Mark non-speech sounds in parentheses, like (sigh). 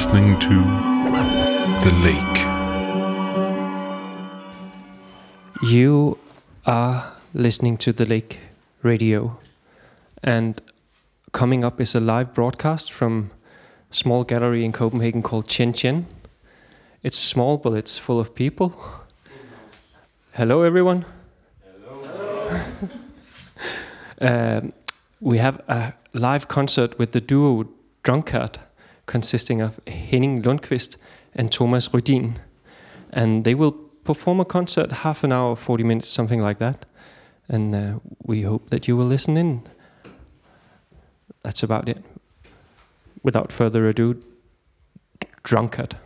listening to The Lake. You are listening to The Lake Radio, and coming up is a live broadcast from a small gallery in Copenhagen called ch'ien chien. It's small, but it's full of people. Hello, everyone. Hello. (laughs) um, we have a live concert with the duo Drunkard, consisting of Henning Lundkvist and Tomas Rydin. And they will perform a concert, half an hour, 40 minutes, something like that. And uh, we hope that you will listen in. That's about it. Without further ado, Drunkard.